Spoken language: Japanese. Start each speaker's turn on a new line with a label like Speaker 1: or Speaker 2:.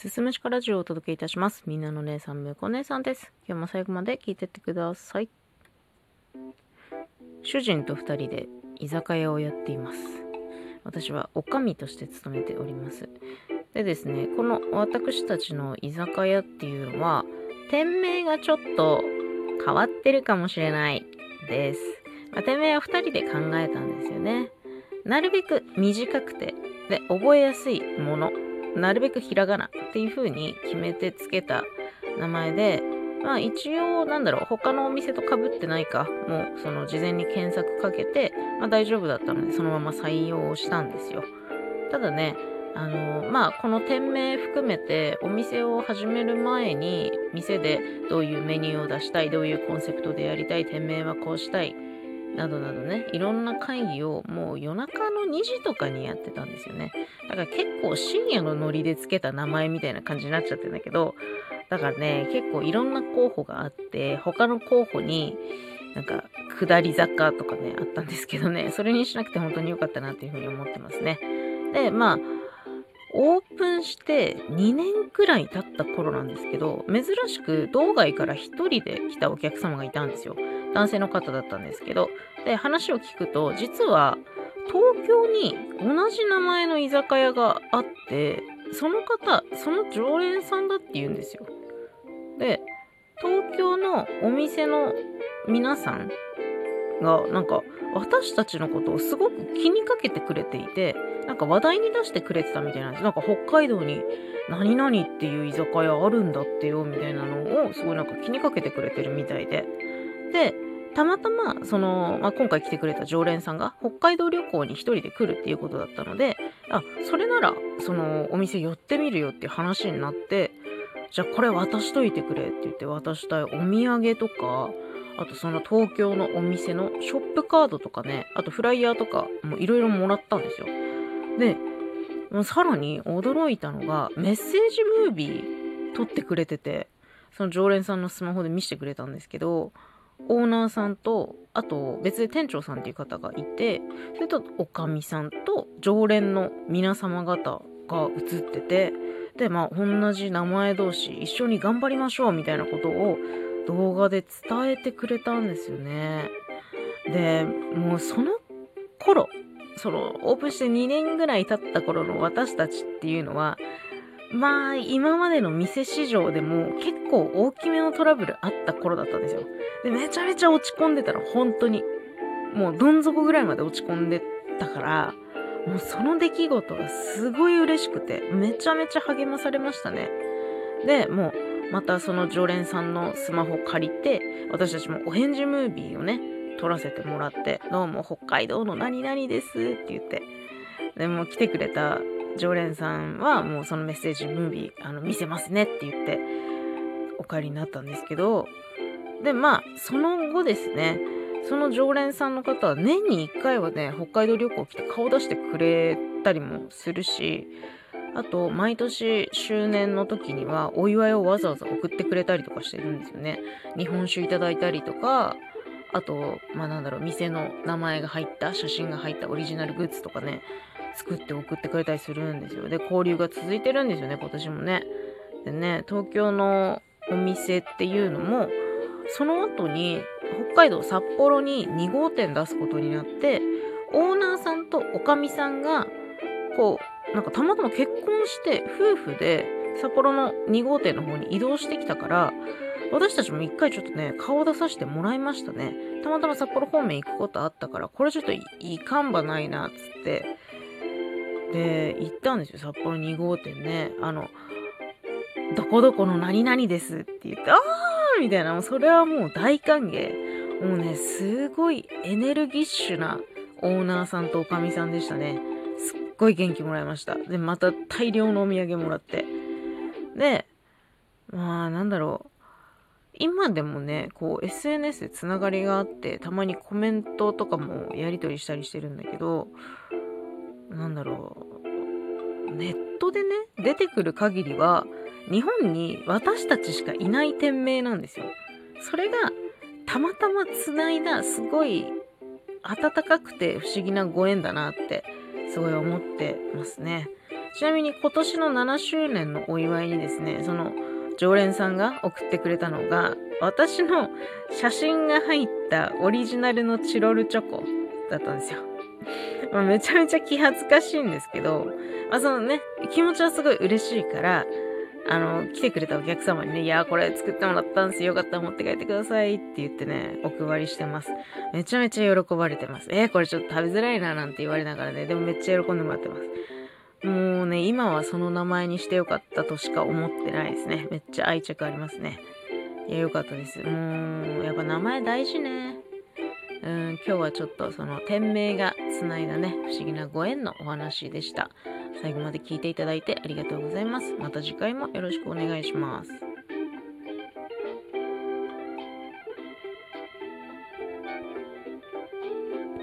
Speaker 1: すすむしかラジオをお届けいたします。みんなの姉さん、むこ姉さんです。今日も最後まで聞いてってください。主人と二人で居酒屋をやっています。私はおかみとして勤めております。でですね、この私たちの居酒屋っていうのは、店名がちょっと変わってるかもしれないです。まあ、店名は二人で考えたんですよね。なるべく短くて、で、覚えやすいもの、なるべくひらがなっていう風に決めてつけた名前で、まあ一応なんだろう、他のお店と被ってないか、もうその事前に検索かけて、まあ大丈夫だったのでそのまま採用したんですよ。ただね、あのまあこの店名含めてお店を始める前に店でどういうメニューを出したいどういうコンセプトでやりたい店名はこうしたいなどなどねいろんな会議をもう夜中の2時とかにやってたんですよねだから結構深夜のノリでつけた名前みたいな感じになっちゃってんだけどだからね結構いろんな候補があって他の候補になんか下り坂とかねあったんですけどねそれにしなくて本当に良かったなっていうふうに思ってますねでまあオープンして2年くらい経った頃なんですけど、珍しく道外から1人で来たお客様がいたんですよ。男性の方だったんですけど。で、話を聞くと、実は東京に同じ名前の居酒屋があって、その方、その常連さんだって言うんですよ。で、東京のお店の皆さんが、なんか、私たちのことをすごく気にかけてくれていて、なんか話題に出してくれてたみたいなんです。なんか北海道に何々っていう居酒屋あるんだってよみたいなのをすごいなんか気にかけてくれてるみたいで。で、たまたま、その、まあ、今回来てくれた常連さんが北海道旅行に一人で来るっていうことだったので、あ、それなら、そのお店寄ってみるよっていう話になって、じゃあこれ渡しといてくれって言って渡したいお土産とか、あとその東京のお店のショップカードとかね、あとフライヤーとかもいろいろもらったんですよ。で、もうさらに驚いたのが、メッセージムービー撮ってくれてて、その常連さんのスマホで見せてくれたんですけど、オーナーさんと、あと別で店長さんっていう方がいて、それとおかみさんと常連の皆様方が映ってて、で、まあ同じ名前同士一緒に頑張りましょうみたいなことを動画で伝えてくれたんですよね。で、もうその頃、そのオープンして2年ぐらい経った頃の私たちっていうのはまあ今までの店市場でも結構大きめのトラブルあった頃だったんですよ。でめちゃめちゃ落ち込んでたら本当にもうどん底ぐらいまで落ち込んでたからもうその出来事がすごい嬉しくてめちゃめちゃ励まされましたね。でもうまたその常連さんのスマホ借りて私たちもお返事ムービーをね撮らせてもらって、どうも北海道の何々ですって言って、でも来てくれた常連さんはもうそのメッセージムービーあの見せますねって言ってお帰りになったんですけど、で、まあ、その後ですね、その常連さんの方は年に1回はね、北海道旅行来て顔出してくれたりもするし、あと、毎年周年の時にはお祝いをわざわざ送ってくれたりとかしてるんですよね。日本酒いただいたりとか、あと、まあなんだろう、店の名前が入った、写真が入ったオリジナルグッズとかね、作って送ってくれたりするんですよ。で、交流が続いてるんですよね、今年もね。でね、東京のお店っていうのも、その後に北海道札幌に2号店出すことになって、オーナーさんとおかみさんが、こう、なんかたまたま結婚して夫婦で札幌の2号店の方に移動してきたから、私たちも一回ちょっとね、顔出させてもらいましたね。たまたま札幌方面行くことあったから、これちょっといいかんばないな、っつって。で、行ったんですよ、札幌2号店ね。あの、どこどこの何々ですって言って、あーみたいな、もうそれはもう大歓迎。もうね、すごいエネルギッシュなオーナーさんとおかみさんでしたね。すっごい元気もらいました。で、また大量のお土産もらって。で、まあ、なんだろう。今でもね、こう SNS でつながりがあって、たまにコメントとかもやり取りしたりしてるんだけど、なんだろう。ネットでね、出てくる限りは、日本に私たちしかいない店名なんですよ。それが、たまたま繋いだ、すごい温かくて不思議なご縁だなって、すごい思ってますね。ちなみに今年の7周年のお祝いにですね、その常連さんが送ってくれたのが、私の写真が入ったオリジナルのチロルチョコだったんですよ。まあ、めちゃめちゃ気恥ずかしいんですけど、まあ、そのね、気持ちはすごい嬉しいから、あの、来てくれたお客様にね、いや、これ作ってもらったんですよ。よかったら持って帰ってくださいって言ってね、お配りしてます。めちゃめちゃ喜ばれてます。えー、これちょっと食べづらいななんて言われながらね、でもめっちゃ喜んでもらってます。もうね、今はその名前にしてよかったとしか思ってないですね。めっちゃ愛着ありますね。いや、よかったです。もう、やっぱ名前大事ね。うん、今日はちょっとその店名がつないだね、不思議なご縁のお話でした。最後まで聞いていただいてありがとうございます。また次回もよろしくお願いします。